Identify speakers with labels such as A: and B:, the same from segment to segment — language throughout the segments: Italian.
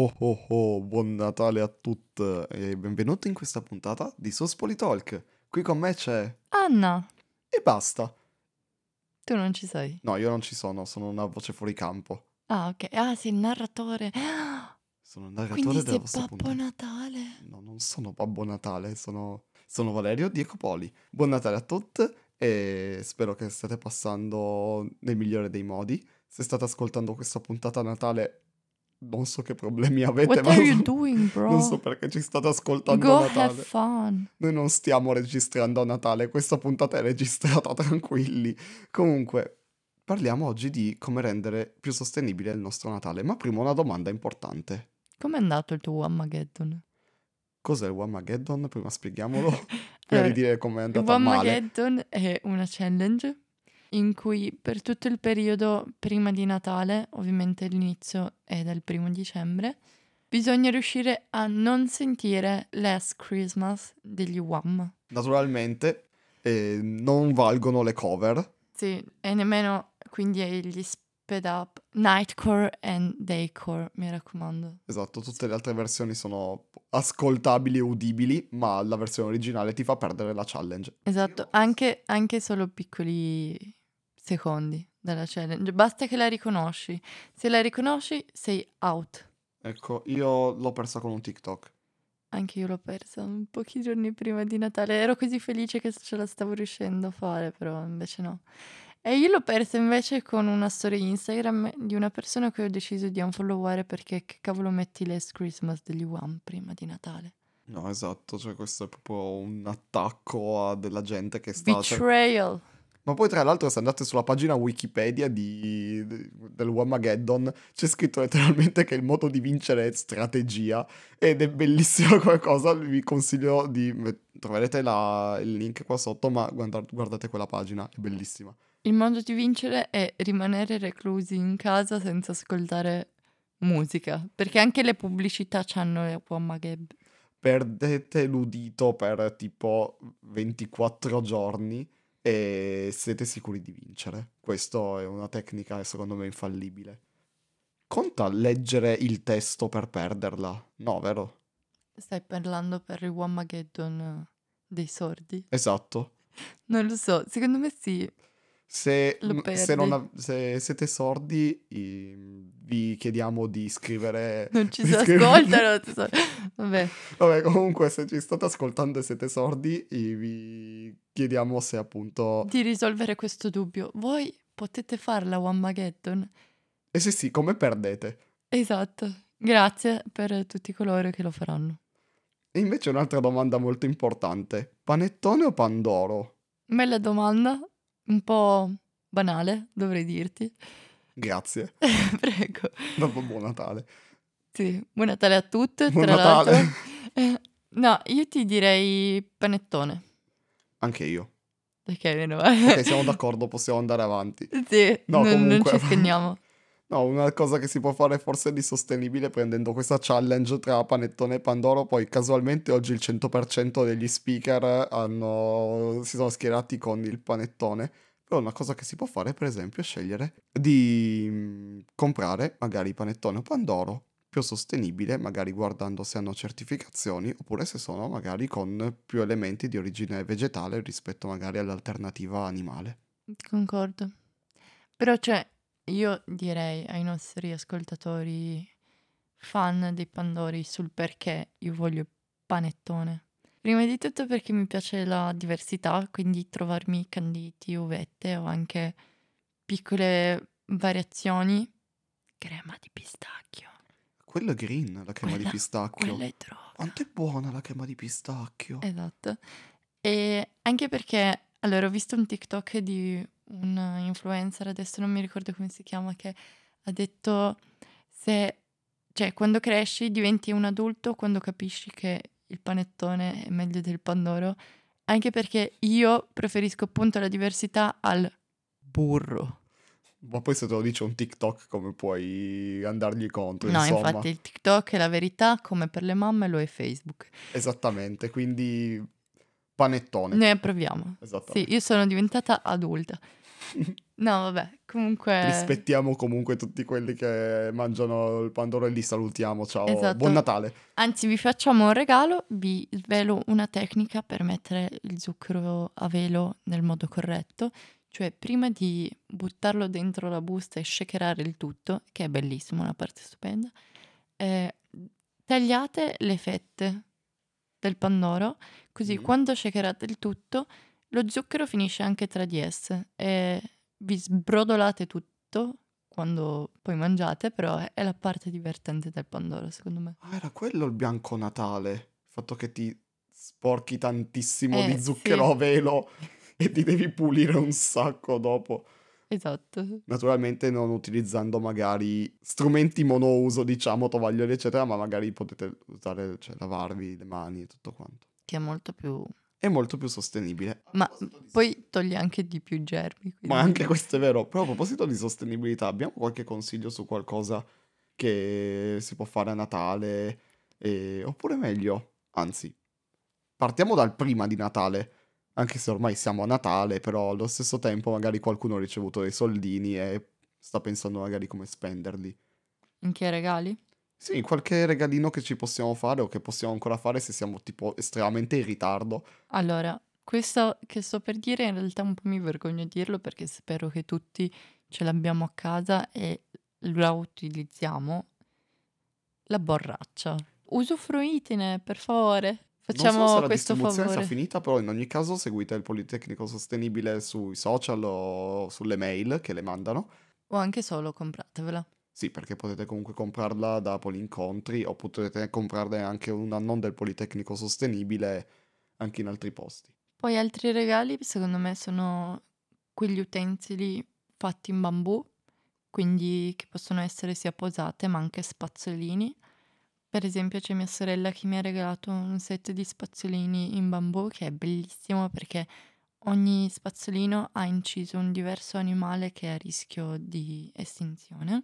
A: Oh oh oh, buon Natale a tutti e benvenuti in questa puntata di Sospoli Talk. Qui con me c'è...
B: Anna,
A: E basta.
B: tu non ci sei.
A: No, io non ci sono, sono una voce fuori campo.
B: Ah, ok. Ah, sei il narratore.
A: Sono il narratore
B: Quindi
A: della vostra
B: Babbo
A: puntata.
B: Natale.
A: No, non sono Babbo Natale, sono, sono Valerio di Ecopoli. Buon Natale a tutti e spero che state passando nel migliore dei modi. Se state ascoltando questa puntata a Natale, non so che problemi avete,
B: What
A: ma
B: doing, bro?
A: non so perché ci state ascoltando
B: Go
A: a Natale.
B: have fun.
A: Noi non stiamo registrando a Natale, questa puntata è registrata tranquilli. Comunque, parliamo oggi di come rendere più sostenibile il nostro Natale. Ma prima una domanda importante.
B: Com'è andato il tuo Armageddon?
A: Cos'è il Wamageddon? Prima spieghiamolo. Di
B: Allora,
A: dire com'è
B: Il
A: andata male.
B: Armageddon è una challenge in cui per tutto il periodo prima di Natale, ovviamente l'inizio è dal primo dicembre, bisogna riuscire a non sentire Last Christmas degli Wham.
A: Naturalmente, eh, non valgono le cover.
B: Sì, e nemmeno quindi gli sped up Nightcore and Daycore, mi raccomando.
A: Esatto, tutte le altre versioni sono ascoltabili e udibili, ma la versione originale ti fa perdere la challenge.
B: Esatto, anche, anche solo piccoli secondi della challenge. Basta che la riconosci. Se la riconosci, sei out.
A: Ecco, io l'ho persa con un TikTok.
B: Anche io l'ho persa un pochi giorni prima di Natale. Ero così felice che ce la stavo riuscendo a fare, però invece no. E io l'ho persa invece con una storia Instagram di una persona che ho deciso di unfolloware perché che cavolo metti Last Christmas degli Wham prima di Natale.
A: No, esatto, cioè questo è proprio un attacco a della gente che sta... cioè-
B: Betrayal.
A: Ma poi tra l'altro se andate sulla pagina Wikipedia di, del Wamageddon c'è scritto letteralmente che il modo di vincere è strategia ed è bellissima come cosa, vi consiglio di... troverete la- il link qua sotto, ma guarda- guardate quella pagina, è bellissima.
B: Il modo di vincere è rimanere reclusi in casa senza ascoltare musica, perché anche le pubblicità hanno le Wamageb.
A: Perdete l'udito per tipo 24 giorni e siete sicuri di vincere. Questa è una tecnica secondo me infallibile. Conta leggere il testo per perderla? No, vero?
B: Stai parlando per il Wamageddon dei sordi?
A: Esatto.
B: Non lo so, secondo me sì.
A: Se, se non se siete sordi, vi chiediamo di scrivere...
B: Non ci si
A: scrivere-
B: ascoltano. so- Vabbè,
A: Vabbè, comunque, se ci state ascoltando e siete sordi, vi chiediamo se appunto...
B: di risolvere questo dubbio. Voi potete farla Wamageddon?
A: E se sì, come perdete?
B: Esatto. Grazie per tutti coloro che lo faranno.
A: E invece un'altra domanda molto importante. Panettone o Pandoro?
B: Bella domanda, un po' banale, dovrei dirti.
A: Grazie.
B: Prego.
A: Dopo buon Natale.
B: Sì, buon Natale a tutte,
A: Buon
B: tra
A: Natale.
B: l'altro. Eh, no, io ti direi panettone.
A: Anche io.
B: Ok, meno male.
A: Ok, siamo d'accordo, possiamo andare avanti.
B: Sì,
A: No,
B: non, non
A: comunque-
B: ci scanniamo.
A: No, una cosa che si può fare forse di sostenibile prendendo questa challenge tra Panettone e Pandoro, poi casualmente oggi il 100% degli speaker hanno, si sono schierati con il panettone. Però una cosa che si può fare, per esempio, è scegliere di comprare magari panettone o Pandoro più sostenibile, magari guardando se hanno certificazioni, oppure se sono magari con più elementi di origine vegetale rispetto magari all'alternativa animale.
B: Concordo. Però, cioè, io direi ai nostri ascoltatori fan dei Pandori sul perché io voglio il panettone. Prima di tutto perché mi piace la diversità, quindi trovarmi canditi, uvette o anche piccole variazioni. Crema di pistacchio.
A: Quello è green, la crema di
B: Quella-
A: pistacchio.
B: Quella è droga.
A: Quanto è buona la crema di pistacchio.
B: Esatto. E anche perché, allora, ho visto un TikTok di un influencer, adesso non mi ricordo come si chiama, che ha detto se, cioè, quando cresci diventi un adulto quando capisci che il panettone è meglio del pandoro, anche perché io preferisco appunto la diversità al burro.
A: Ma poi se te lo dice un TikTok come puoi andargli contro,
B: No,
A: insomma.
B: infatti il TikTok è la verità, come per le mamme lo è Facebook.
A: Esattamente, quindi panettone.
B: Noi approviamo. Sì, io sono diventata adulta. No, vabbè, Comunque,
A: Rispettiamo comunque tutti quelli che mangiano il pandoro e li salutiamo. Ciao,
B: Esatto.
A: buon Natale.
B: anzi, vi facciamo un regalo, vi svelo una tecnica per mettere il zucchero a velo nel modo corretto. Cioè, prima di buttarlo dentro la busta e shakerare il tutto, che è bellissimo, una parte stupenda, eh, tagliate le fette del pandoro, così
A: Mm.
B: quando shakerate il tutto, lo zucchero finisce anche tra di esse e vi sbrodolate tutto quando poi mangiate, però è- la parte divertente del pandoro, secondo me.
A: Ah, era quello il bianco Natale. Il fatto che ti sporchi tantissimo
B: Eh,
A: di zucchero
B: sì.
A: a velo e ti devi pulire un sacco dopo.
B: Esatto.
A: Naturalmente non utilizzando magari strumenti monouso, diciamo, tovaglioli, eccetera, ma magari potete usare, cioè, lavarvi le mani e tutto quanto.
B: Che è molto più...
A: È molto più sostenibile.
B: Ma poi toglie anche di più germi.
A: Ma
B: quindi-
A: anche questo è vero. Però a proposito di sostenibilità, abbiamo qualche consiglio su qualcosa che si può fare a Natale? E- Oppure meglio, anzi, partiamo dal prima di Natale. Anche se ormai siamo a Natale, però allo stesso tempo magari qualcuno ha ricevuto dei soldini e sta pensando magari come spenderli.
B: In che regali?
A: Sì, qualche regalino che ci possiamo fare o che possiamo ancora fare se siamo tipo estremamente in ritardo.
B: Allora, questo che sto per dire in realtà un po' mi vergogno a dirlo perché spero che tutti ce l'abbiamo a casa e la utilizziamo. La borraccia. Usufruitene, per favore.
A: non
B: Facciamo
A: so se la
B: questo
A: distribuzione
B: favore.
A: sia finita, però in ogni caso seguite il Politecnico Sostenibile sui social o sulle mail che le mandano.
B: O anche solo compratevela.
A: Sì, perché potete comunque comprarla da Polincontri o potete comprarne anche una non del Politecnico Sostenibile anche in altri posti.
B: Poi altri regali, secondo me, sono quegli utensili fatti in bambù, quindi che possono essere sia posate ma anche spazzolini. Per esempio c'è mia sorella che mi ha regalato un set di spazzolini in bambù che è bellissimo perché ogni spazzolino ha inciso un diverso animale che è a rischio di estinzione.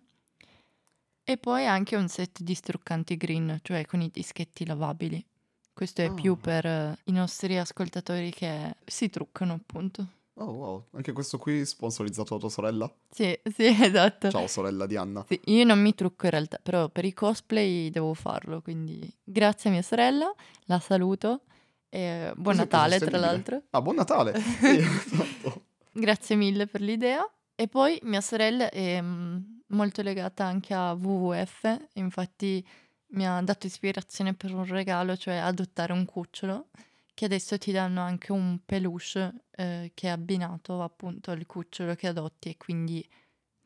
B: E poi anche un set di struccanti green, cioè con i dischetti lavabili. Questo è più
A: Ah.
B: per eh, i nostri ascoltatori che si truccano, appunto.
A: Oh wow, anche questo qui sponsorizzato da tua sorella?
B: Sì, sì, esatto.
A: Ciao sorella di Anna.
B: Sì, io non mi trucco in realtà, però per i cosplay devo farlo, quindi grazie a mia sorella, la saluto. E buon Natale, tra l'altro.
A: Ah, buon Natale! Sì, esatto.
B: Grazie mille per l'idea. E poi mia sorella è mm, molto legata anche a WWF, infatti mi ha dato ispirazione per un regalo, cioè adottare un cucciolo, che adesso ti danno anche un peluche eh, che è abbinato appunto al cucciolo che adotti e quindi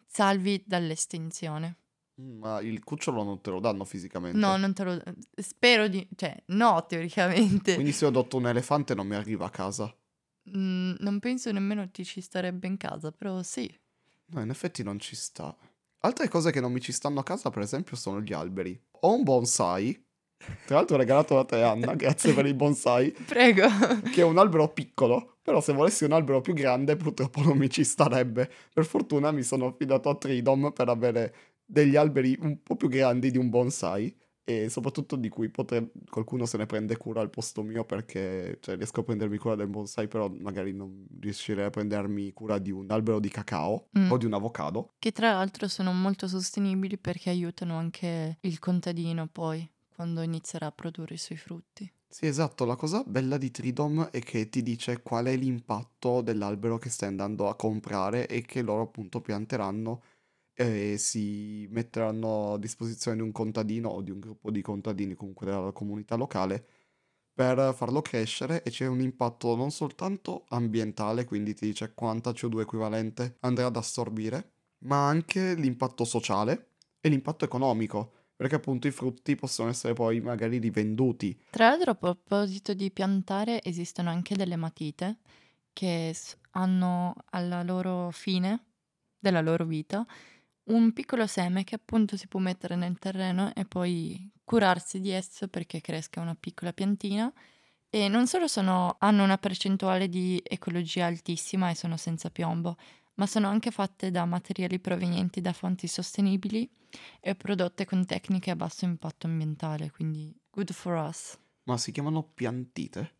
B: salvi dall'estinzione.
A: Ma il cucciolo non te lo danno fisicamente.
B: No, non te lo... Spero di... cioè, no, teoricamente.
A: Quindi se ho adotto un elefante non mi arriva a casa.
B: Mm, non penso nemmeno ti ci starebbe in casa, però sì.
A: No, in effetti non ci sta. Altre cose che non mi ci stanno a casa, per esempio, sono gli alberi. Ho un bonsai, tra l'altro regalato da te Anna, grazie per il bonsai,
B: Prego.
A: che è un albero piccolo, però se volessi un albero più grande purtroppo non mi ci starebbe. Per fortuna mi sono affidato a Tridom per avere degli alberi un po' più grandi di un bonsai e soprattutto di cui potre- qualcuno se ne prende cura al posto mio perché cioè, riesco a prendermi cura del bonsai, però magari non riuscirei a prendermi cura di un albero di cacao
B: Mm.
A: o di un avocado.
B: Che tra l'altro sono molto sostenibili perché aiutano anche il contadino poi, quando inizierà a produrre i suoi frutti.
A: Sì, esatto, la cosa bella di Tridom è che ti dice qual è l'impatto dell'albero che stai andando a comprare e che loro appunto pianteranno e si metteranno a disposizione di un contadino o di un gruppo di contadini comunque della comunità locale per farlo crescere e c'è un impatto non soltanto ambientale, quindi ti dice quanta CO2 equivalente andrà ad assorbire, ma anche l'impatto sociale e l'impatto economico, perché appunto i frutti possono essere poi magari rivenduti.
B: Tra l'altro, a proposito di piantare, esistono anche delle matite che hanno alla loro fine della loro vita un piccolo seme che appunto si può mettere nel terreno e poi curarsi di esso perché cresca una piccola piantina. E non solo sono- hanno una percentuale di ecologia altissima e sono senza piombo, ma sono anche fatte da materiali provenienti da fonti sostenibili e prodotte con tecniche a basso impatto ambientale, quindi good for us.
A: Ma si chiamano piantite?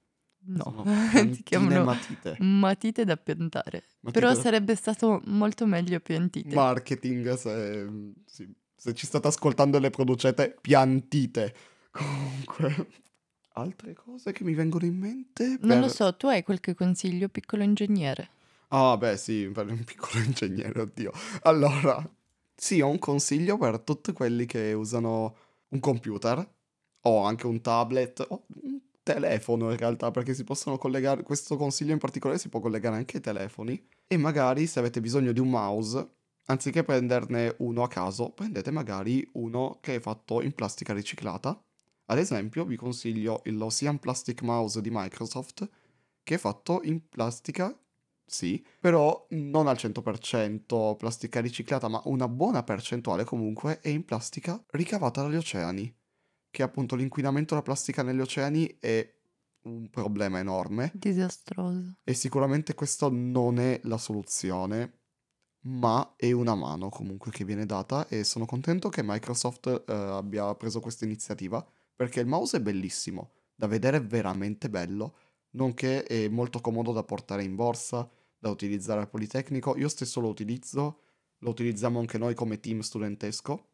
B: No,
A: piantine
B: chiamano
A: matite.
B: matite da piantare.
A: Matite
B: Però
A: da-
B: sarebbe stato molto meglio piantite.
A: Marketing, se, sì, se ci state ascoltando e le producete, piantite. Comunque, altre cose che mi vengono in mente?
B: Non lo
A: per-
B: so, tu hai qualche consiglio, piccolo ingegnere?
A: Ah, beh, sì, per un piccolo ingegnere, oddio. Allora, sì, ho un consiglio per tutti quelli che usano un computer o anche un tablet o un telefono in realtà, perché si possono collegare, questo consiglio in particolare si può collegare anche ai telefoni e magari se avete bisogno di un mouse, anziché prenderne uno a caso, prendete magari uno che è fatto in plastica riciclata. Ad esempio, vi consiglio il Ocean Plastic Mouse di Microsoft, che è fatto in plastica sì, però non al 100% plastica riciclata, ma una buona percentuale comunque è in plastica ricavata dagli oceani. Che appunto l'inquinamento della plastica negli oceani è un problema enorme
B: Disastroso.
A: e sicuramente questo non è la soluzione, ma è una mano comunque che viene data e sono contento che Microsoft eh, abbia preso questa iniziativa perché il mouse è bellissimo, da vedere veramente bello, nonché è molto comodo da portare in borsa, da utilizzare al Politecnico. Io stesso lo utilizzo, lo utilizziamo anche noi come team studentesco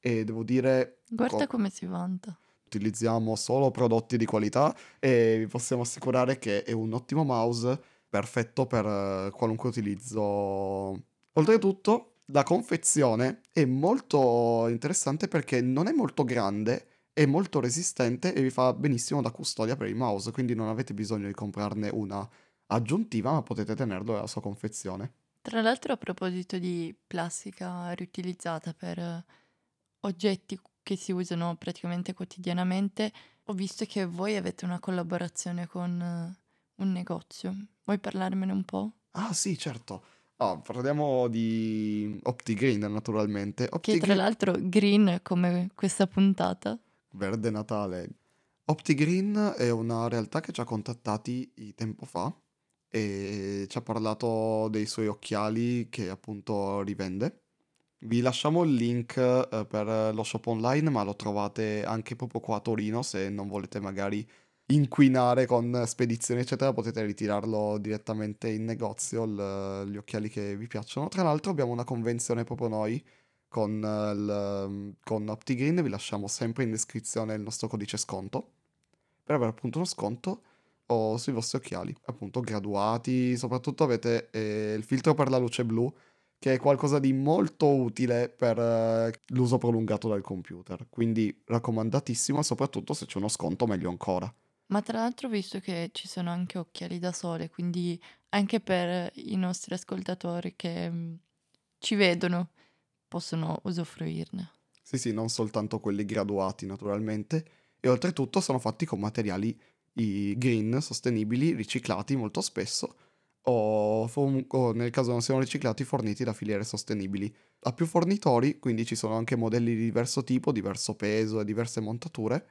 A: e devo dire
B: Guarda
A: Co-
B: come si vanta.
A: utilizziamo solo prodotti di qualità e vi possiamo assicurare che è un ottimo mouse perfetto per eh, qualunque utilizzo. Oltretutto, la confezione è molto interessante perché non è molto grande, è molto resistente e vi fa benissimo da custodia per il mouse, quindi non avete bisogno di comprarne una aggiuntiva, ma potete tenerlo nella sua confezione.
B: Tra l'altro, a proposito di plastica riutilizzata per oggetti che si usano praticamente quotidianamente, ho visto che voi avete una collaborazione con eh, un negozio. Vuoi parlarmene un po'?
A: Ah sì, certo. Ah, parliamo di OptiGreen naturalmente.
B: Che tra
A: OptiGreen
B: l'altro green come questa puntata.
A: Verde Natale. OptiGreen è una realtà che ci ha contattati tempo fa e ci ha parlato dei suoi occhiali che appunto rivende. Vi lasciamo il link eh, per lo shop online, ma lo trovate anche proprio qua a Torino se non volete magari inquinare con spedizioni eccetera, potete ritirarlo direttamente in negozio il- gli occhiali che vi piacciono. Tra l'altro abbiamo una convenzione proprio noi con, eh, il, con OptiGreen, vi lasciamo sempre in descrizione il nostro codice sconto per avere appunto uno sconto o sui vostri occhiali, appunto graduati, soprattutto avete eh, il filtro per la luce blu che è qualcosa di molto utile per eh, l'uso prolungato del computer, quindi raccomandatissimo, soprattutto se c'è uno sconto meglio ancora.
B: Ma tra l'altro ho visto che ci sono anche occhiali da sole, quindi anche per i nostri ascoltatori che mm, ci vedono possono usufruirne.
A: Sì, sì, non soltanto quelli graduati naturalmente, e oltretutto sono fatti con materiali green, sostenibili, riciclati molto spesso, o, o nel caso non siano riciclati, forniti da filiere sostenibili. Ha più fornitori, quindi ci sono anche modelli di diverso tipo, diverso peso e diverse montature.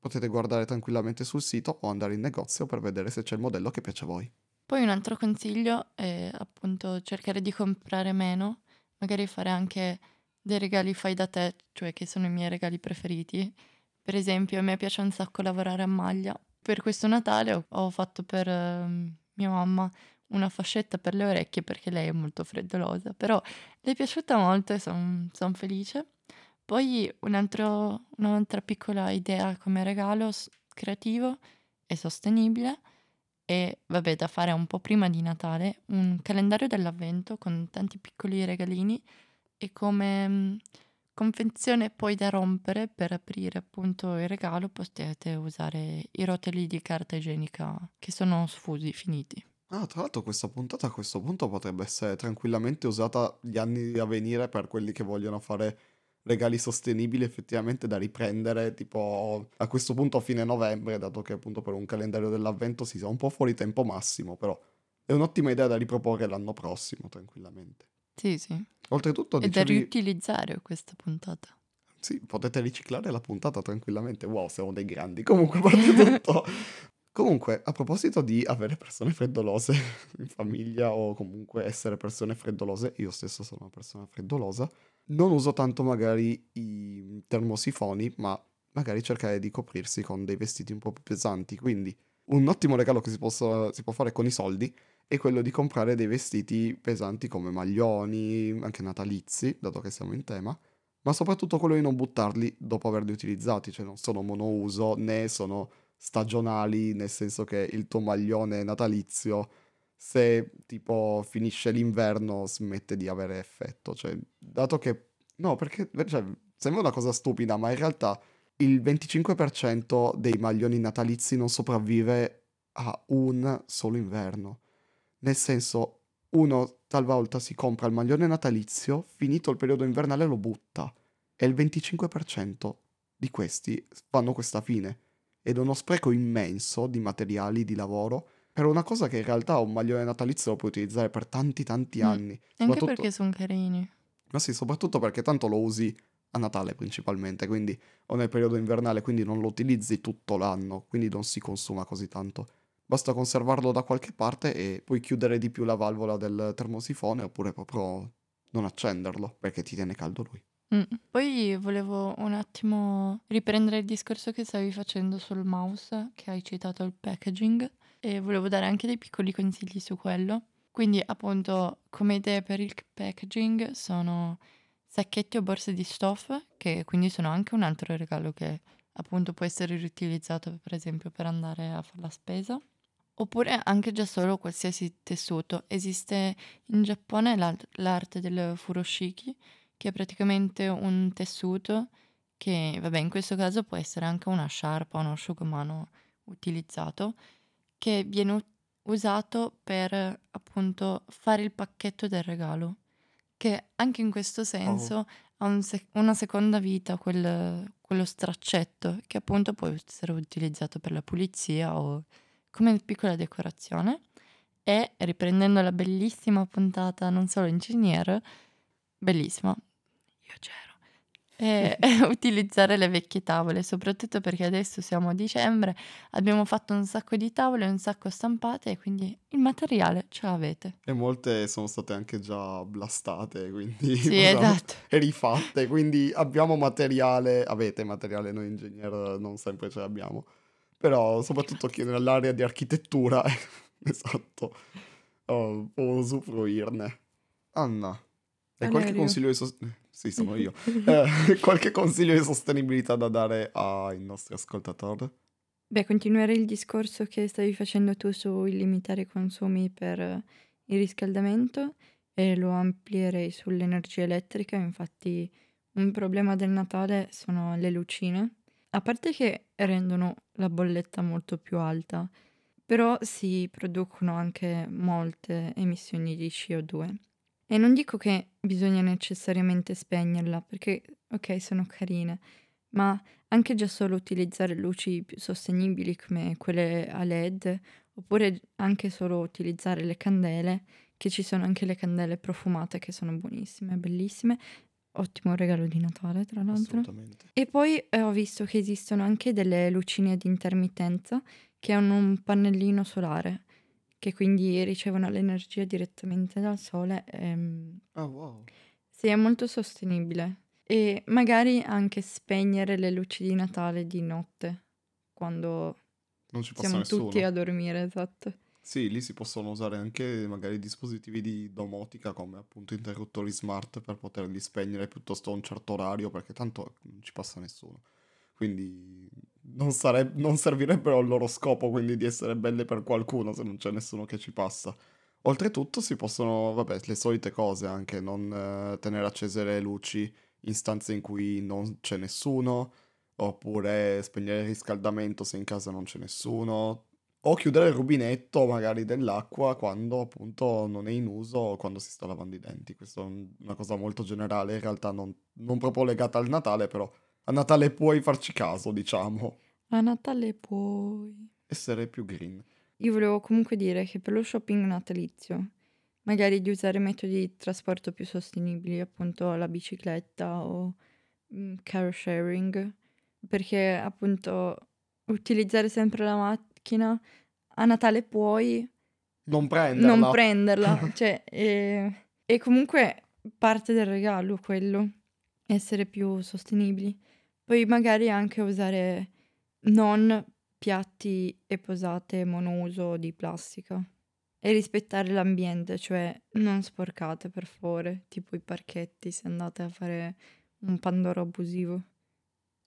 A: Potete guardare tranquillamente sul sito o andare in negozio per vedere se c'è il modello che piace a voi.
B: Poi un altro consiglio è appunto cercare di comprare meno, magari fare anche dei regali fai da te, cioè che sono i miei regali preferiti. Per esempio, a me piace un sacco lavorare a maglia. Per questo Natale ho, fatto per ehm, mia mamma una fascetta per le orecchie perché lei è molto freddolosa, però le è piaciuta molto e sono felice. Poi un altro- un'altra piccola idea come regalo creativo e sostenibile e vabbè da fare un po' prima di Natale, un calendario dell'avvento con tanti piccoli regalini e come mm, confezione poi da rompere per aprire appunto il regalo potete usare i rotoli di carta igienica che sono sfusi, finiti.
A: Ah, tra l'altro questa puntata a questo punto potrebbe essere tranquillamente usata gli anni a venire per quelli che vogliono fare regali sostenibili effettivamente da riprendere tipo a questo punto a fine novembre, dato che appunto per un calendario dell'avvento si sa un po' fuori tempo massimo, però è un'ottima idea da riproporre l'anno prossimo tranquillamente.
B: Sì, sì.
A: Oltretutto
B: E da
A: dicevi,
B: riutilizzare questa puntata.
A: sì, potete riciclare la puntata tranquillamente. Wow, siamo dei grandi. Comunque, parte tutto. Comunque, a proposito di avere persone freddolose in famiglia o comunque essere persone freddolose, io stesso sono una persona freddolosa, non uso tanto magari i termosifoni, ma magari cercare di coprirsi con dei vestiti un po' più pesanti. Quindi, un ottimo regalo che si, possa- si può fare con i soldi è quello di comprare dei vestiti pesanti come maglioni, anche natalizi, dato che siamo in tema, ma soprattutto quello di non buttarli dopo averli utilizzati, cioè non sono monouso né sono stagionali, nel senso che il tuo maglione natalizio, se tipo finisce l'inverno, smette di avere effetto. Cioè, dato che... No, perché cioè, sembra una cosa stupida, ma in realtà il 25% dei maglioni natalizi non sopravvive a un solo inverno. Nel senso, uno talvolta si compra il maglione natalizio, finito il periodo invernale lo butta. E il 25% di questi fanno questa fine. Ed uno spreco immenso di materiali, di lavoro, per una cosa che in realtà un maglione natalizio lo puoi utilizzare per tanti tanti
C: Mm.
A: anni.
C: Anche perché sono carini.
A: Ma sì, soprattutto perché tanto lo usi a Natale principalmente, quindi o nel periodo invernale, quindi non lo utilizzi tutto l'anno, quindi non si consuma così tanto. Basta conservarlo da qualche parte e puoi chiudere di più la valvola del termosifone oppure proprio non accenderlo perché ti tiene caldo lui.
C: Mm. Poi volevo un attimo riprendere il discorso che stavi facendo sul mouse, che hai citato il packaging, e volevo dare anche dei piccoli consigli su quello. Quindi, appunto, come idee per il packaging sono sacchetti o borse di stoffa, che quindi sono anche un altro regalo che appunto può essere riutilizzato, per esempio, per andare a fare la spesa. Oppure anche già solo qualsiasi tessuto. Esiste in Giappone l'arte del furoshiki, che è praticamente un tessuto che, vabbè, in questo caso può essere anche una sciarpa, uno asciugamano utilizzato, che viene u- usato per appunto fare il pacchetto del regalo, che anche in questo senso ha un sec- una seconda vita, quel- quello straccetto, che appunto può essere utilizzato per la pulizia o come piccola decorazione. E riprendendo la bellissima puntata Non solo ingegnere, bellissima, io c'ero. E utilizzare le vecchie tavole, soprattutto perché adesso siamo a dicembre, abbiamo fatto un sacco di tavole, un sacco stampate e quindi il materiale ce l'avete.
A: E molte sono state anche già blastate, quindi
C: Sì, esatto.
A: e rifatte, quindi abbiamo materiale, avete materiale, noi ingegneri non sempre ce l'abbiamo, però soprattutto chi nell'area di architettura, esatto, oh, può usufruirne. Anna, hai qualche consiglio di sostenibilità? Sì, sono io. Eh, qualche consiglio di sostenibilità da dare ai nostri ascoltatori?
B: Beh, continuare il discorso che stavi facendo tu sul limitare i consumi per eh, il riscaldamento e lo amplierei sull'energia elettrica. Infatti, un problema del Natale sono le lucine, a parte che rendono la bolletta molto più alta, però si producono anche molte emissioni di CO2. E non dico che bisogna necessariamente spegnerla, perché ok, sono carine, ma anche già solo utilizzare luci più sostenibili come quelle a LED, oppure anche solo utilizzare le candele, che ci sono anche le candele profumate che sono buonissime, bellissime. Ottimo regalo di Natale, tra l'altro.
A: Assolutamente.
B: E poi eh, ho visto che esistono anche delle lucine ad intermittenza che hanno un pannellino solare, che quindi ricevono l'energia direttamente dal sole. ehm,
A: Ah, wow.
B: sì, è molto sostenibile. E magari anche spegnere le luci di Natale di notte, quando
A: Non ci
B: siamo
A: nessuno.
B: tutti a dormire, esatto.
A: Sì, lì si possono usare anche magari dispositivi di domotica come appunto interruttori smart per poterli spegnere piuttosto a un certo orario perché tanto non ci passa nessuno. Quindi non, sare- non servirebbero al loro scopo quindi di essere belle per qualcuno se non c'è nessuno che ci passa. Oltretutto si possono, vabbè, le solite cose anche, non eh, tenere accese le luci in stanze in cui non c'è nessuno, oppure spegnere il riscaldamento se in casa non c'è nessuno, o chiudere il rubinetto magari dell'acqua quando appunto non è in uso o quando si sta lavando i denti. Questa è un- una cosa molto generale, in realtà non, non proprio legata al Natale, però a Natale puoi farci caso, diciamo,
B: A Natale puoi...
A: essere più green.
B: Io volevo comunque dire che per lo shopping natalizio, magari di usare metodi di trasporto più sostenibili, appunto la bicicletta o mm, car sharing, perché appunto utilizzare sempre la macchina a Natale puoi
A: Non prenderla.
B: non prenderla, cioè è, è comunque parte del regalo quello, essere più sostenibili. Poi magari anche usare non piatti e posate monouso di plastica. E rispettare l'ambiente, cioè non sporcate per favore, tipo i parchetti se andate a fare un pandoro abusivo.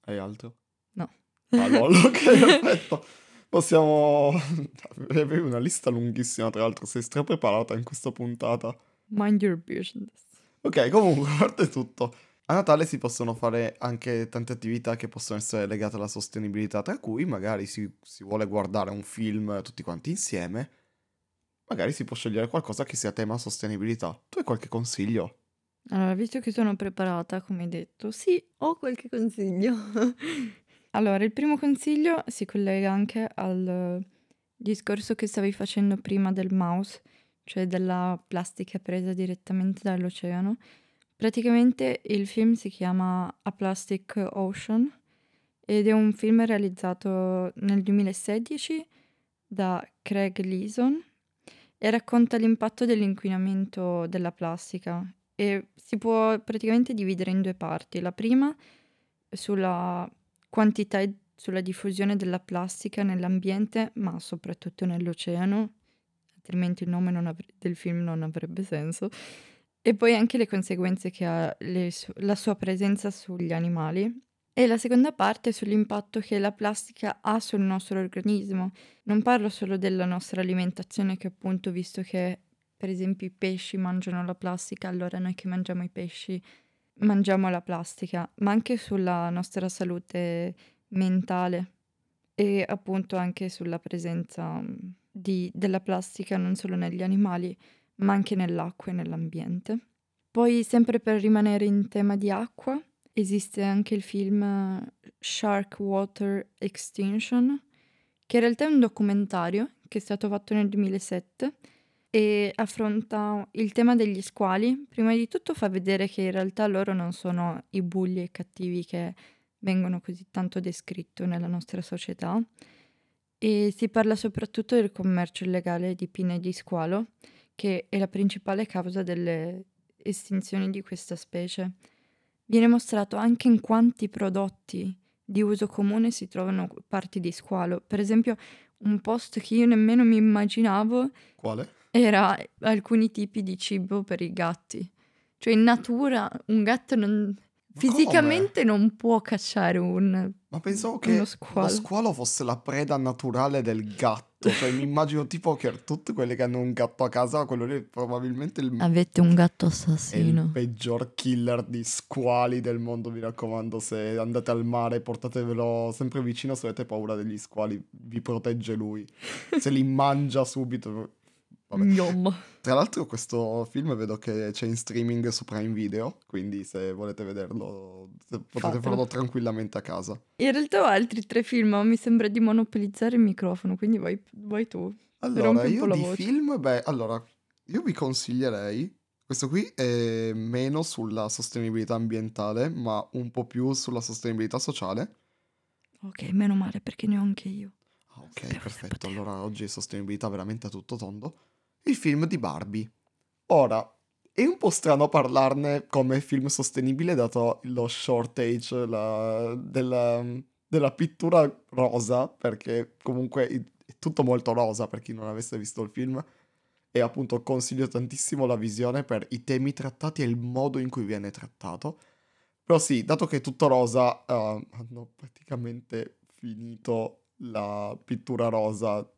A: Hai altro?
B: No.
A: Ah, lol, ok, perfetto. Possiamo... Avevi una lista lunghissima, tra l'altro, sei strapreparata in questa puntata.
B: Mind your business.
A: Ok, comunque, a parte tutto. A Natale si possono fare anche tante attività che possono essere legate alla sostenibilità, tra cui magari si, si vuole guardare un film tutti quanti insieme, magari si può scegliere qualcosa che sia tema sostenibilità. Tu hai qualche consiglio?
B: Allora, visto che sono preparata, come hai detto, sì, ho qualche consiglio. allora, il primo consiglio si collega anche al discorso che stavi facendo prima del mouse, cioè della plastica presa direttamente dall'oceano. Praticamente il film si chiama A Plastic Ocean ed è un film realizzato nel 2016 da Craig Leeson e racconta l'impatto dell'inquinamento della plastica e si può praticamente dividere in due parti. La prima sulla quantità e sulla diffusione della plastica nell'ambiente, ma soprattutto nell'oceano, altrimenti il nome avre- del film non avrebbe senso. E poi anche le conseguenze che ha su- la sua presenza sugli animali. E la seconda parte sull'impatto che la plastica ha sul nostro organismo. Non parlo solo della nostra alimentazione, che appunto, visto che per esempio i pesci mangiano la plastica, allora noi che mangiamo i pesci mangiamo la plastica, ma anche sulla nostra salute mentale e appunto anche sulla presenza di, della plastica non solo negli animali, ma anche nell'acqua e nell'ambiente. Poi, sempre per rimanere in tema di acqua, esiste anche il film Shark Water Extinction, che in realtà è un documentario che è stato fatto nel 2007 e affronta il tema degli squali. Prima di tutto fa vedere che in realtà loro non sono i bulli e cattivi che vengono così tanto descritti nella nostra società. E si parla soprattutto del commercio illegale di pinne di squalo, che è la principale causa delle estinzioni di questa specie. Viene mostrato anche in quanti prodotti di uso comune si trovano parti di squalo. Per esempio, un post che io nemmeno mi immaginavo.
A: Quale?
B: era alcuni tipi di cibo per i gatti. Cioè in natura un gatto non, fisicamente non può cacciare un
A: Ma pensavo che lo squalo. squalo fosse la preda naturale del gatto. Cioè mi immagino tipo che tutte quelle che hanno un gatto a casa, quello lì è probabilmente il...
B: Avete un gatto assassino.
A: il peggior killer di squali del mondo, mi raccomando. Se andate al mare portatevelo sempre vicino se avete paura degli squali, vi protegge lui. Se li mangia subito tra l'altro questo film vedo che c'è in streaming su Prime Video, quindi se volete vederlo potete Fatelo. farlo tranquillamente a casa.
B: In realtà ho altri tre film, ma mi sembra di monopolizzare il microfono, quindi vai, vai tu.
A: Allora, io di voce. film, beh, allora, io vi consiglierei, questo qui è meno sulla sostenibilità ambientale, ma un po' più sulla sostenibilità sociale.
B: Ok, meno male perché ne ho anche io.
A: Ah, ok, Spero perfetto. Allora oggi sostenibilità veramente a tutto tondo il film di Barbie. Ora, è un po' strano parlarne come film sostenibile dato lo shortage la, della, della, pittura rosa, perché comunque è tutto molto rosa per chi non avesse visto il film. E appunto consiglio tantissimo la visione per i temi trattati e il modo in cui viene trattato. Però sì, dato che è tutto rosa, uh, hanno praticamente finito la pittura rosa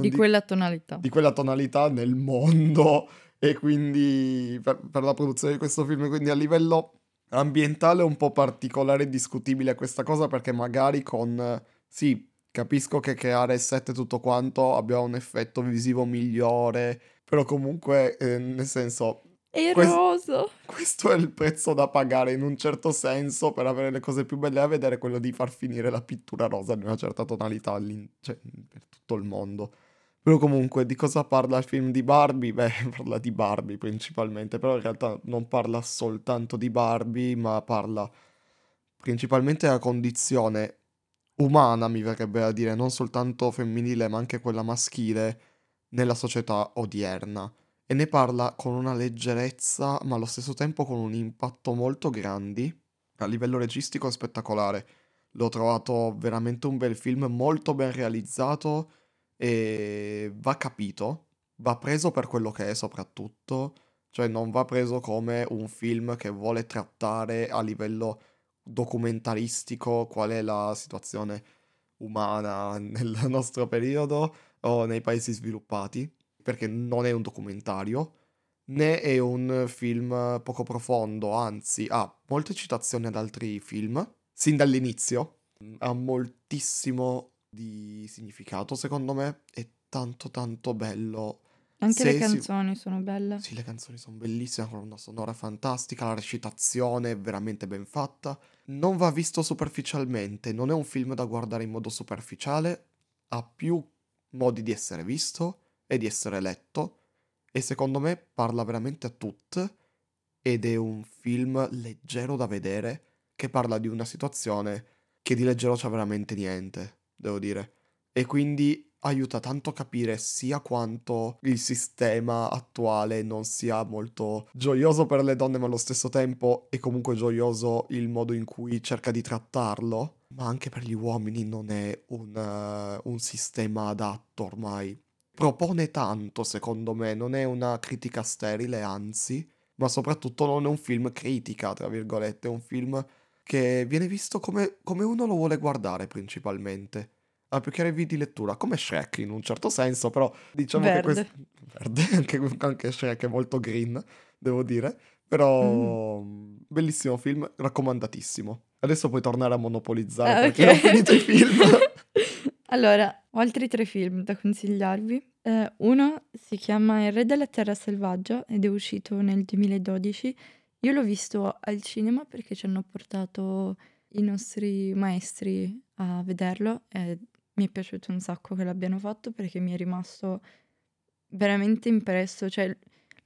B: di dico, quella tonalità.
A: Di quella tonalità nel mondo e quindi per, per, la produzione di questo film, quindi a livello ambientale è un po' particolare e discutibile questa cosa perché magari con... Sì, capisco che creare set e tutto quanto abbia un effetto visivo migliore, però comunque, eh, nel senso...
B: È rosa!
A: Questo è il prezzo da pagare in un certo senso per avere le cose più belle da vedere, quello di far finire la pittura rosa in una certa tonalità cioè, per tutto il mondo. Però comunque di cosa parla il film di Barbie? Beh, parla di Barbie principalmente, però in realtà non parla soltanto di Barbie, ma parla principalmente della condizione umana, mi verrebbe a dire, non soltanto femminile, ma anche quella maschile nella società odierna. E ne parla con una leggerezza, ma allo stesso tempo con un impatto molto grande a livello registico spettacolare. L'ho trovato veramente un bel film, molto ben realizzato e va capito, va preso per quello che è soprattutto, cioè non va preso come un film che vuole trattare a livello documentaristico qual è la situazione umana nel nostro periodo o nei paesi sviluppati, perché non è un documentario, né è un film poco profondo, anzi ha molte citazioni ad altri film, sin dall'inizio, ha moltissimo di significato secondo me, è tanto tanto bello.
B: Anche le
A: Se si-
B: canzoni sono belle.
A: Sì, le canzoni sono bellissime, con una sonora fantastica, la recitazione è veramente ben fatta. Non va visto superficialmente, non è un film da guardare in modo superficiale, ha più modi di essere visto e di essere letto e secondo me parla veramente a tutte ed è un film leggero da vedere che parla di una situazione che di leggero c'ha veramente niente, devo dire. E quindi aiuta tanto a capire sia quanto il sistema attuale non sia molto gioioso per le donne, ma allo stesso tempo è comunque gioioso il modo in cui cerca di trattarlo, ma anche per gli uomini non è un, eh, un sistema adatto ormai. Propone tanto, secondo me, non è una critica sterile, anzi, ma soprattutto non è un film critica, tra virgolette, è un film che viene visto come, come uno lo vuole guardare principalmente ha più chiari di lettura, come Shrek in un certo senso, però diciamo che
B: Verde.
A: questo... Verde, anche, anche Shrek è molto green, devo dire, però
B: Mm.
A: bellissimo film, raccomandatissimo. Adesso puoi tornare a monopolizzare
B: Ah,
A: perché
B: ok.
A: ho finito i film.
B: Allora, ho altri tre film da consigliarvi. Eh, uno si chiama Il Re della Terra Selvaggia ed è uscito nel 2012. Io l'ho visto al cinema perché ci hanno portato i nostri maestri a vederlo e mi è piaciuto un sacco che l'abbiano fatto perché mi è rimasto veramente impresso. Cioè,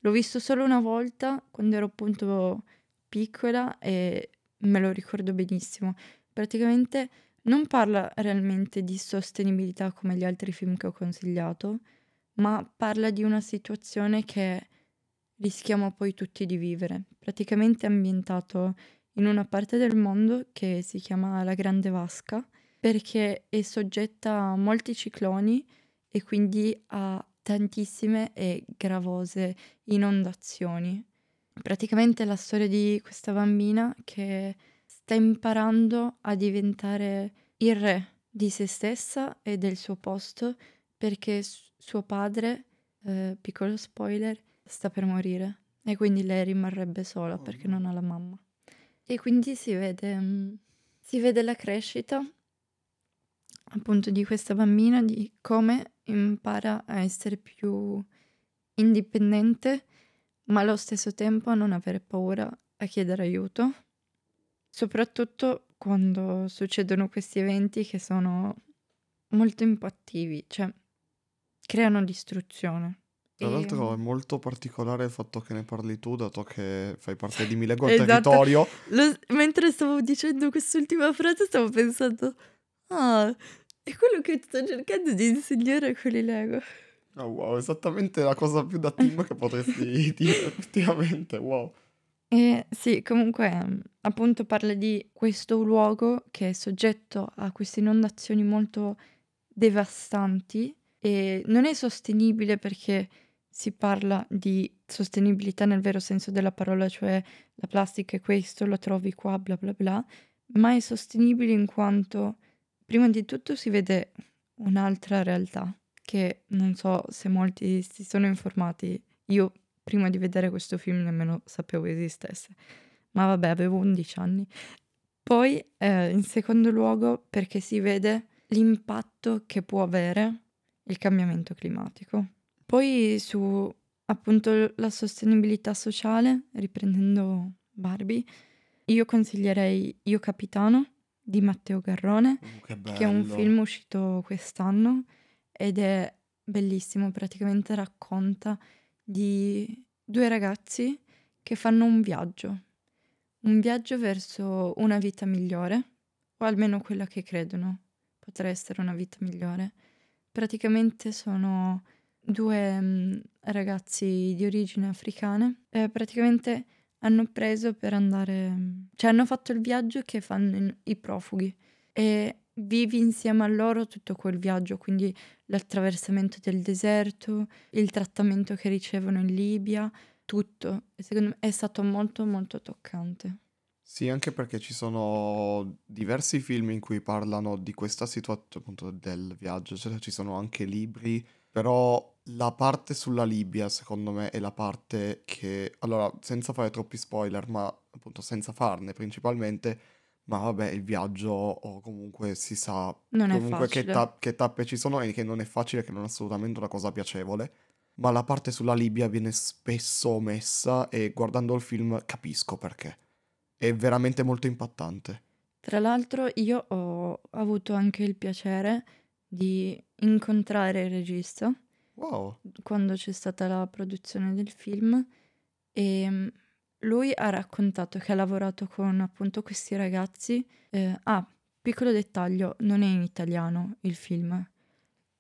B: l'ho visto solo una volta quando ero appunto piccola e me lo ricordo benissimo. Praticamente non parla realmente di sostenibilità come gli altri film che ho consigliato, ma parla di una situazione che rischiamo poi tutti di vivere. Praticamente ambientato in una parte del mondo che si chiama la Grande Vasca, perché è soggetta a molti cicloni e quindi a tantissime e gravose inondazioni. Praticamente la storia di questa bambina che sta imparando a diventare il re di se stessa e del suo posto perché suo padre, eh, piccolo spoiler, sta per morire e quindi lei rimarrebbe sola
A: Oh
B: perché
A: no.
B: non ha la mamma. E quindi si vede, mm, si vede la crescita appunto di questa bambina, di come impara a essere più indipendente, ma allo stesso tempo a non avere paura a chiedere aiuto, soprattutto quando succedono questi eventi che sono molto impattivi, cioè creano distruzione.
A: Tra l'altro è molto particolare il fatto che ne parli tu, dato che fai parte di Mi Leggo il
B: Esatto.
A: Territorio.
B: Lo- mentre stavo dicendo quest'ultima frase stavo pensando, ah, è quello che sto cercando di insegnare a quelli Lego.
A: Oh, wow, esattamente la cosa più da team che potresti dire, effettivamente, wow.
B: E sì, comunque appunto parla di questo luogo che è soggetto a queste inondazioni molto devastanti e non è sostenibile perché si parla di sostenibilità nel vero senso della parola, cioè la plastica è questo, lo trovi qua, bla bla bla, ma è sostenibile in quanto prima di tutto si vede un'altra realtà che non so se molti si sono informati. Io prima di vedere questo film nemmeno sapevo esistesse, ma vabbè, avevo 11 anni. Poi, eh, in secondo luogo, perché si vede l'impatto che può avere il cambiamento climatico. Poi su appunto la sostenibilità sociale, riprendendo Barbie, io consiglierei Io Capitano di Matteo Garrone,
A: Oh, che
B: che è un film uscito quest'anno ed è bellissimo, praticamente racconta di due ragazzi che fanno un viaggio, un viaggio verso una vita migliore, o almeno quella che credono potrà essere una vita migliore. Praticamente sono due mm, ragazzi di origine africane, e praticamente hanno preso per andare, cioè hanno fatto il viaggio che fanno i profughi e vivi insieme a loro tutto quel viaggio, quindi l'attraversamento del deserto, il trattamento che ricevono in Libia, tutto. E secondo me è stato molto molto toccante.
A: Sì, anche perché ci sono diversi film in cui parlano di questa situazione, appunto del viaggio, cioè ci sono anche libri, però la parte sulla Libia, secondo me, è la parte che, allora, senza fare troppi spoiler, ma appunto senza farne principalmente, ma vabbè, il viaggio o comunque si sa
B: Non
A: comunque che, ta- che tappe ci sono e che non è facile, che non è assolutamente una cosa piacevole. Ma la parte sulla Libia viene spesso omessa e guardando il film capisco perché. È veramente molto impattante.
B: Tra l'altro io ho avuto anche il piacere di incontrare il regista
A: Wow.
B: quando c'è stata la produzione del film e mm, lui ha raccontato che ha lavorato con appunto questi ragazzi. eh, ah, piccolo dettaglio, non è in italiano il film,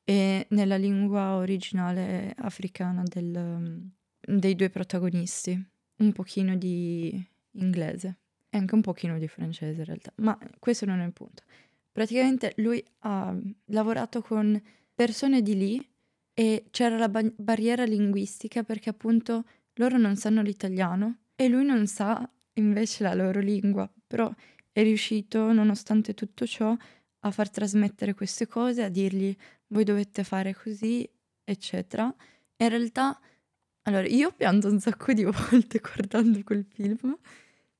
B: è nella lingua originale africana del, mm, dei due protagonisti, un pochino di inglese e anche un pochino di francese in realtà, ma questo non è il punto. Praticamente lui ha lavorato con persone di lì e c'era la ba- barriera linguistica perché appunto loro non sanno l'italiano e lui non sa invece la loro lingua, però è riuscito nonostante tutto ciò a far trasmettere queste cose, a dirgli voi dovete fare così, eccetera. E in realtà, allora io pianto un sacco di volte guardando quel film,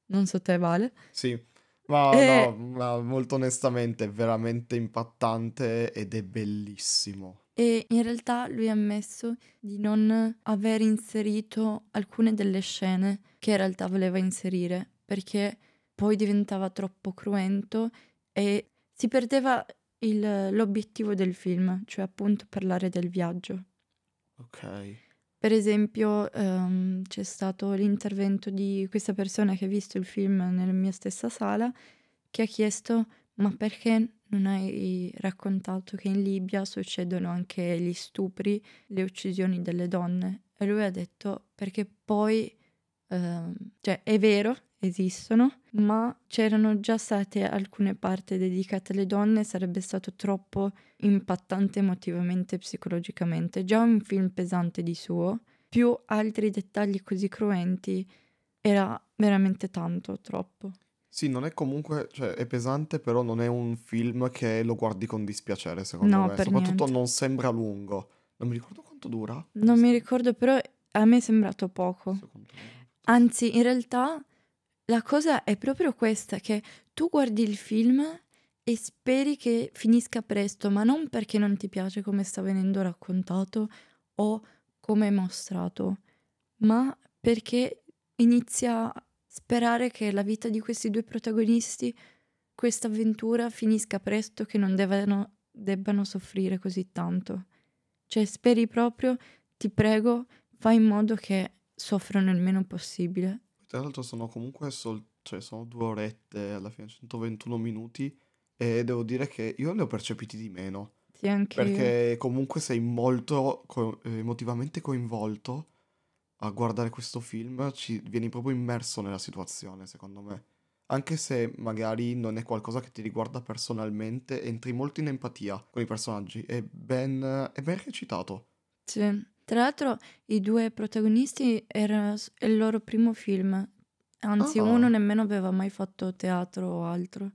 B: non so te Vale.
A: Sì, ma
B: E-
A: no, ma molto onestamente è veramente impattante ed è bellissimo.
B: E in realtà lui ha ammesso di non aver inserito alcune delle scene che in realtà voleva inserire, perché poi diventava troppo cruento e si perdeva il- l'obiettivo del film, cioè appunto parlare del viaggio.
A: Ok.
B: Per esempio, ehm, c'è stato l'intervento di questa persona che ha visto il film nella mia stessa sala, che ha chiesto: Ma perché non hai raccontato che in Libia succedono anche gli stupri, le uccisioni delle donne? E lui ha detto: Perché poi, ehm, cioè, è vero, esistono, ma c'erano già state alcune parti dedicate alle donne, sarebbe stato troppo impattante emotivamente e psicologicamente. Già un film pesante di suo, più altri dettagli così cruenti, era veramente tanto, troppo.
A: Sì, non è comunque, cioè è pesante, però non è un film che lo guardi con dispiacere, secondo
B: No,
A: me. Soprattutto
B: niente.
A: non sembra lungo. Non mi ricordo quanto dura.
B: Non mi ricordo, però a me è sembrato poco.
A: Secondo me.
B: Anzi, in realtà la cosa è proprio questa, che tu guardi il film e speri che finisca presto, ma non perché non ti piace come sta venendo raccontato o come è mostrato, ma perché inizia a sperare che la vita di questi due protagonisti, questa avventura finisca presto, che non debbano, debbano soffrire così tanto. Cioè speri proprio, ti prego, fai in modo che soffrano il meno possibile.
A: Tra l'altro sono comunque sol- cioè sono due orette, alla fine 121 minuti, e devo dire che io ne ho percepiti di meno.
B: Sì, anche io.
A: Perché comunque sei molto co- eh, emotivamente coinvolto a guardare questo film, ci vieni proprio immerso nella situazione, secondo me. Anche se magari non è qualcosa che ti riguarda personalmente, entri molto in empatia con i personaggi. È ben, è ben recitato.
B: Sì. Tra l'altro i due protagonisti era il loro primo film, anzi
A: Ah.
B: uno nemmeno aveva mai fatto teatro o altro.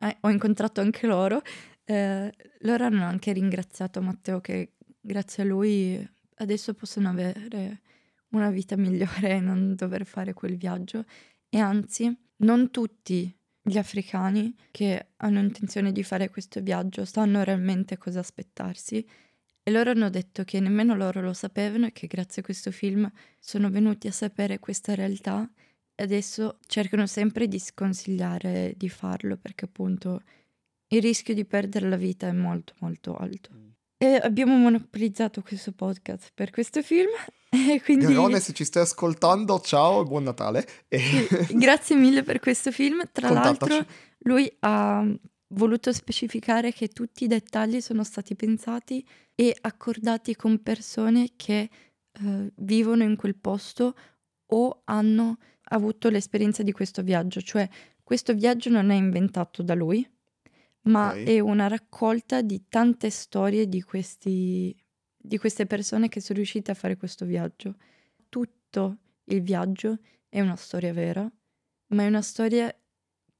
B: Eh, ho incontrato anche loro. Eh, loro hanno anche ringraziato Matteo che grazie a lui adesso possono avere una vita migliore e non dover fare quel viaggio. E anzi, non tutti gli africani che hanno intenzione di fare questo viaggio sanno realmente cosa aspettarsi e loro hanno detto che nemmeno loro lo sapevano e che grazie a questo film sono venuti a sapere questa realtà e adesso cercano sempre di sconsigliare di farlo perché appunto il rischio di perdere la vita è molto molto alto. E abbiamo monopolizzato questo podcast per questo film e quindi
A: Garone, se ci stai ascoltando, ciao e buon Natale. E...
B: grazie mille per questo film. Tra
A: Contattaci.
B: l'altro lui ha voluto specificare che tutti i dettagli sono stati pensati e accordati con persone che eh, vivono in quel posto o hanno avuto l'esperienza di questo viaggio, cioè questo viaggio non è inventato da lui, ma
A: Ok.
B: è una raccolta di tante storie di questi di queste persone che sono riuscite a fare questo viaggio. Tutto il viaggio è una storia vera, ma è una storia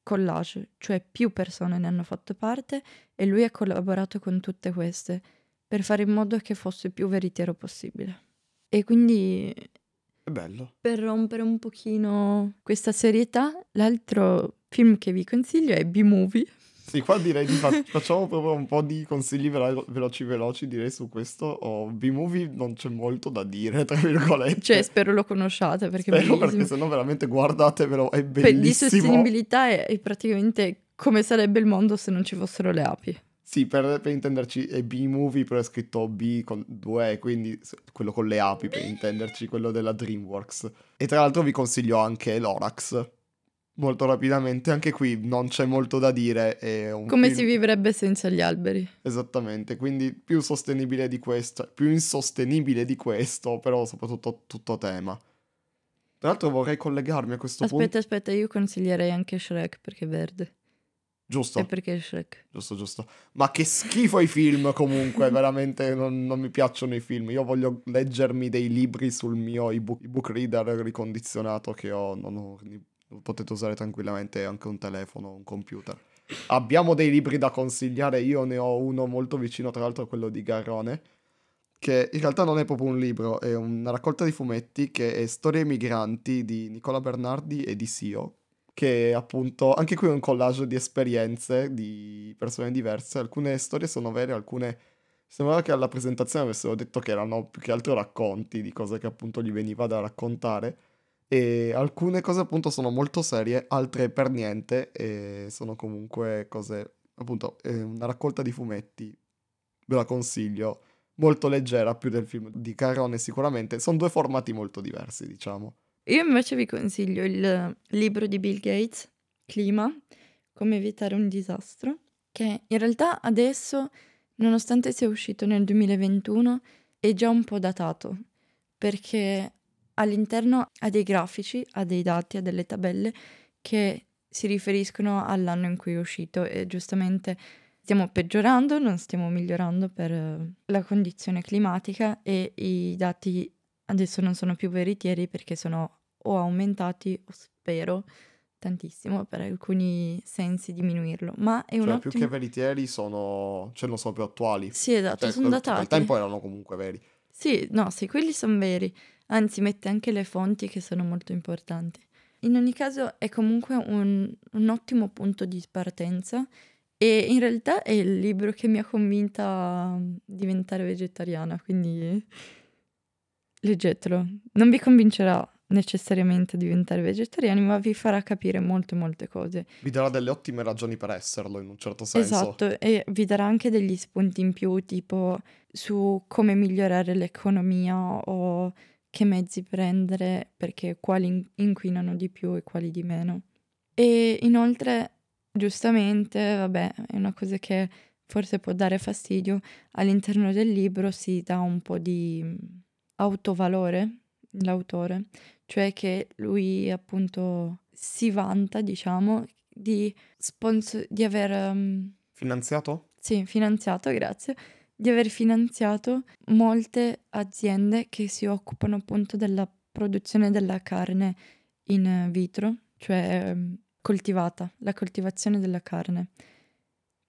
B: collage, cioè più persone ne hanno fatto parte e lui ha collaborato con tutte queste per fare in modo che fosse più veritiero possibile. E quindi
A: È bello.
B: per rompere un pochino questa serietà, l'altro film che vi consiglio è B-Movie.
A: Sì, qua direi di fa- facciamo proprio un po' di consigli velo- veloci veloci, direi su questo. Oh, B-Movie non c'è molto da dire, tra virgolette.
B: Cioè, spero lo conosciate perché
A: Spero
B: bellissimo.
A: perché sennò veramente guardatevelo, è
B: Per- di
A: bellissimo.
B: sostenibilità è, è praticamente come sarebbe il mondo se non ci fossero le api.
A: Sì, per, per intenderci è B-Movie, però è scritto B con due quindi quello con le api, per intenderci, quello della DreamWorks. E tra l'altro vi consiglio anche Lorax, molto rapidamente, anche qui non c'è molto da dire,
B: Come
A: film-
B: si vivrebbe senza gli alberi.
A: Esattamente, quindi più sostenibile di questo, più insostenibile di questo, però soprattutto tutto tema. Tra l'altro vorrei collegarmi a questo
B: Aspetta,
A: punto.
B: aspetta, io consiglierei anche Shrek perché è verde.
A: Giusto,
B: E perché Shrek?
A: giusto, giusto. Ma che schifo i film comunque, veramente non, non mi piacciono i film. Io voglio leggermi dei libri sul mio ebook, ebook reader ricondizionato che ho, non ho, potete usare tranquillamente anche un telefono, un computer. Abbiamo dei libri da consigliare, io ne ho uno molto vicino, tra l'altro a quello di Garrone, che in realtà non è proprio un libro, è una raccolta di fumetti che è Storie migranti di Nicola Bernardi e di Sio, che appunto anche qui è un collage di esperienze di persone diverse, alcune storie sono vere, alcune sembrava che alla presentazione avessero detto che erano più che altro racconti di cose che appunto gli veniva da raccontare e alcune cose appunto sono molto serie, altre per niente e sono comunque cose appunto una raccolta di fumetti, ve la consiglio, molto leggera più del film di Carone sicuramente, sono due formati molto diversi diciamo.
B: Io invece vi consiglio il libro di Bill Gates, Clima, come evitare un disastro, che in realtà adesso, nonostante sia uscito nel 2021, è già un po' datato, perché all'interno ha dei grafici, ha dei dati, ha delle tabelle che si riferiscono all'anno in cui è uscito e giustamente stiamo peggiorando, non stiamo migliorando per eh, la condizione climatica e i dati adesso non sono più veritieri perché sono o aumentati o spero tantissimo per alcuni sensi diminuirlo, ma è un
A: Cioè più
B: ottimo...
A: che veritieri sono, cioè non sono più attuali.
B: Sì, esatto,
A: Cioè,
B: sono
A: al-
B: datati.
A: Al tempo erano comunque veri.
B: Sì, no, sì, quelli sono veri. Anzi, mette anche le fonti che sono molto importanti. In ogni caso è comunque un, un ottimo punto di partenza e in realtà è il libro che mi ha convinta a diventare vegetariana, quindi leggetelo. Non vi convincerà necessariamente a diventare vegetariani, ma vi farà capire molte molte cose.
A: Vi darà delle ottime ragioni per esserlo in un certo senso.
B: Esatto, e vi darà anche degli spunti in più, tipo su come migliorare l'economia o che mezzi prendere, perché quali in- inquinano di più e quali di meno. E inoltre, giustamente, vabbè, è una cosa che forse può dare fastidio, all'interno del libro si dà un po' di mm, autovalore, l'autore, cioè che lui appunto si vanta, diciamo, di, sponsor- di aver mm,
A: Finanziato?
B: sì, finanziato, grazie, di aver finanziato molte aziende che si occupano appunto della produzione della carne in vitro, cioè ehm, coltivata, la coltivazione della carne.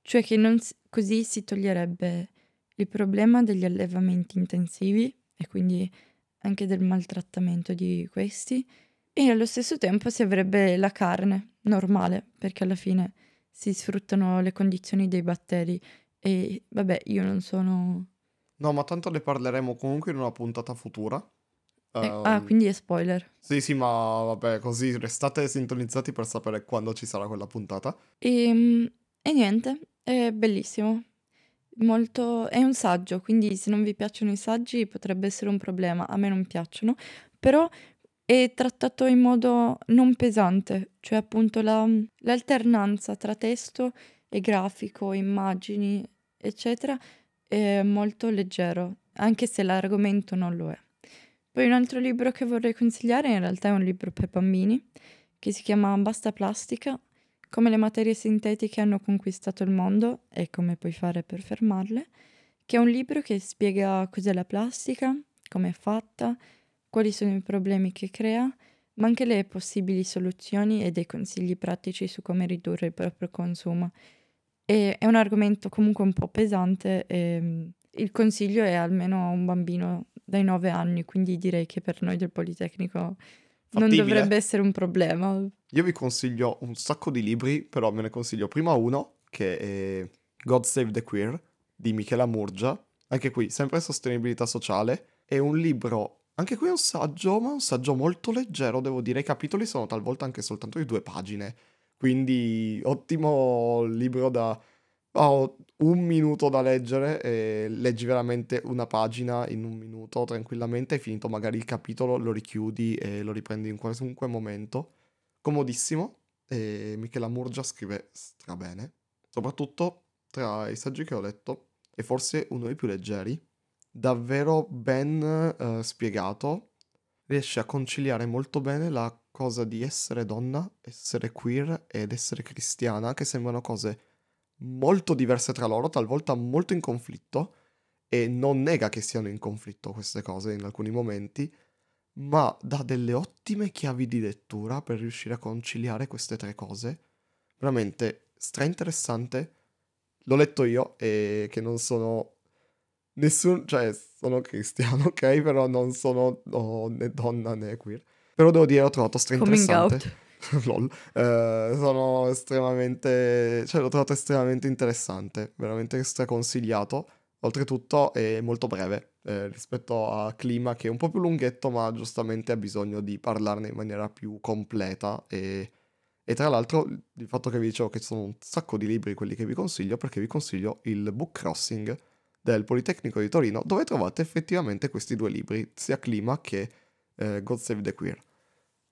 B: Cioè che non così si toglierebbe il problema degli allevamenti intensivi e quindi anche del maltrattamento di questi e allo stesso tempo si avrebbe la carne normale, perché alla fine si sfruttano le condizioni dei batteri e vabbè, io non sono...
A: No, ma tanto ne parleremo comunque in una puntata futura.
B: eh,
A: Ehm,
B: ah, quindi è spoiler.
A: Sì, sì, ma vabbè, così restate sintonizzati per sapere quando ci sarà quella puntata.
B: E, mm, e niente, è bellissimo. Molto... È un saggio, quindi se non vi piacciono i saggi potrebbe essere un problema. A me non piacciono, però è trattato in modo non pesante, cioè appunto la- l'alternanza tra testo e grafico, immagini, eccetera, è molto leggero, anche se l'argomento non lo è. Poi un altro libro che vorrei consigliare in realtà è un libro per bambini che si chiama Basta plastica, come le materie sintetiche hanno conquistato il mondo e come puoi fare per fermarle, che è un libro che spiega cos'è la plastica, come è fatta, quali sono i problemi che crea, ma anche le possibili soluzioni e dei consigli pratici su come ridurre il proprio consumo. E è un argomento comunque un po' pesante e mm, il consiglio è almeno a un bambino dai 9 anni, quindi direi che per noi del Politecnico non
A: Fattibile.
B: dovrebbe essere un problema.
A: Io vi consiglio un sacco di libri, però me ne consiglio prima uno, che è God Save the Queer, di Michela Murgia. Anche qui, sempre sostenibilità sociale. È un libro, anche qui è un saggio, ma un saggio molto leggero, devo dire. I capitoli sono talvolta anche soltanto di due pagine. Quindi, ottimo libro da... Ho un minuto da leggere e leggi veramente una pagina in un minuto tranquillamente. Hai finito magari il capitolo, lo richiudi e lo riprendi in qualunque momento comodissimo e Michela Murgia scrive strabene, soprattutto tra i saggi che ho letto è forse uno dei più leggeri, davvero ben eh, spiegato, riesce a conciliare molto bene la cosa di essere donna, essere queer ed essere cristiana, che sembrano cose molto diverse tra loro, talvolta molto in conflitto, e non nega che siano in conflitto queste cose in alcuni momenti, ma dà delle ottime chiavi di lettura per riuscire a conciliare queste tre cose. Veramente stra interessante. L'ho letto io e che non sono nessun, cioè sono cristiano, ok, però non sono no, né donna né queer. Però devo dire l'ho trovato stra
B: Coming
A: interessante.
B: out.
A: Lol. Eh, sono estremamente, cioè l'ho trovato estremamente interessante, veramente straconsigliato. Oltretutto è molto breve eh, rispetto a Clima che è un po' più lunghetto ma giustamente ha bisogno di parlarne in maniera più completa e, e tra l'altro il fatto che vi dicevo che sono un sacco di libri quelli che vi consiglio perché vi consiglio il Book Crossing del Politecnico di Torino dove trovate effettivamente questi due libri sia Clima che eh, God Save the Queer.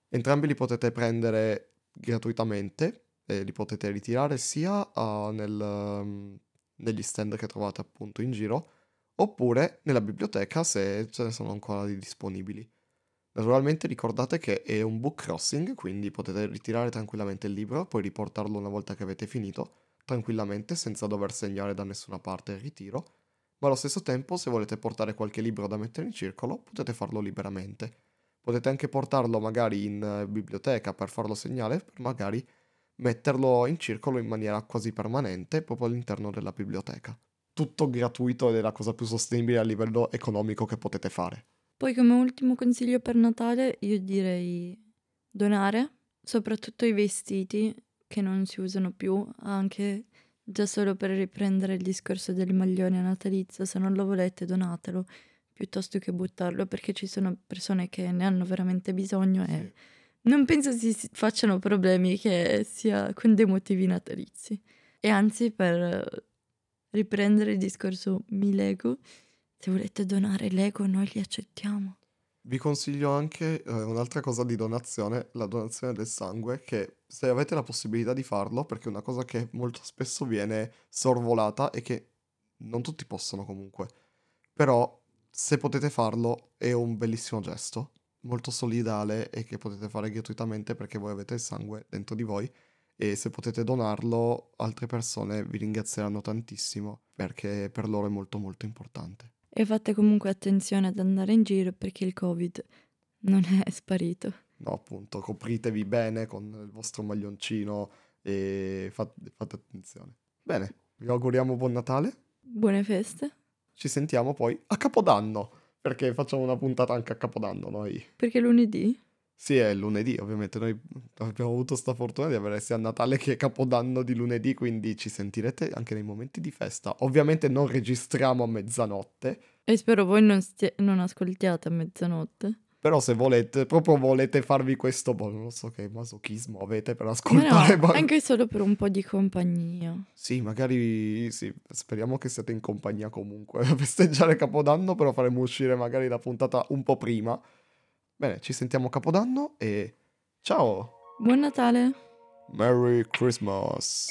A: Entrambi li potete prendere gratuitamente e li potete ritirare sia ah, nel, um, negli stand che trovate appunto in giro, oppure nella biblioteca se ce ne sono ancora di disponibili. Naturalmente ricordate che è un book crossing, quindi potete ritirare tranquillamente il libro, poi riportarlo una volta che avete finito, tranquillamente senza dover segnare da nessuna parte il ritiro, ma allo stesso tempo se volete portare qualche libro da mettere in circolo potete farlo liberamente. Potete anche portarlo magari in eh, biblioteca per farlo segnare, per magari metterlo in circolo in maniera quasi permanente proprio all'interno della biblioteca. Tutto gratuito ed è la cosa più sostenibile a livello economico che potete fare.
B: Poi come ultimo consiglio per Natale io direi donare, soprattutto i vestiti che non si usano più, anche già solo per riprendere il discorso del maglione natalizio, se non lo volete donatelo piuttosto che buttarlo perché ci sono persone che ne hanno veramente bisogno e non penso si si facciano problemi che sia con dei motivi natalizi. E anzi per riprendere il discorso mi Lego, se volete donare Lego noi li accettiamo.
A: Vi consiglio anche eh, un'altra cosa di donazione, la donazione del sangue, che se avete la possibilità di farlo, perché è una cosa che molto spesso viene sorvolata e che non tutti possono comunque, però se potete farlo è un bellissimo gesto, molto solidale e che potete fare gratuitamente perché voi avete il sangue dentro di voi e se potete donarlo altre persone vi ringrazieranno tantissimo perché per loro è molto molto importante.
B: E fate comunque attenzione ad andare in giro perché il Covid non è sparito.
A: No, appunto, copritevi bene con il vostro maglioncino e fate, fate attenzione. Bene, vi auguriamo buon Natale.
B: Buone feste,
A: Ci sentiamo poi a Capodanno, perché facciamo una puntata anche a Capodanno noi.
B: perché lunedì
A: Sì, è lunedì, ovviamente noi abbiamo avuto sta fortuna di avere sia Natale che Capodanno di lunedì, quindi ci sentirete anche nei momenti di festa. Ovviamente non registriamo a mezzanotte,
B: e spero voi non, stia- non ascoltiate a mezzanotte.
A: Però se volete, proprio volete farvi questo, boh, non so che masochismo avete per
B: Ma
A: ascoltare.
B: no, anche solo per un po' di compagnia.
A: Sì, magari sì, speriamo che siate in compagnia comunque festeggiare Capodanno, però faremo uscire magari la puntata un po' prima. Bene, ci sentiamo a Capodanno e ciao!
B: Buon Natale!
A: Merry Christmas!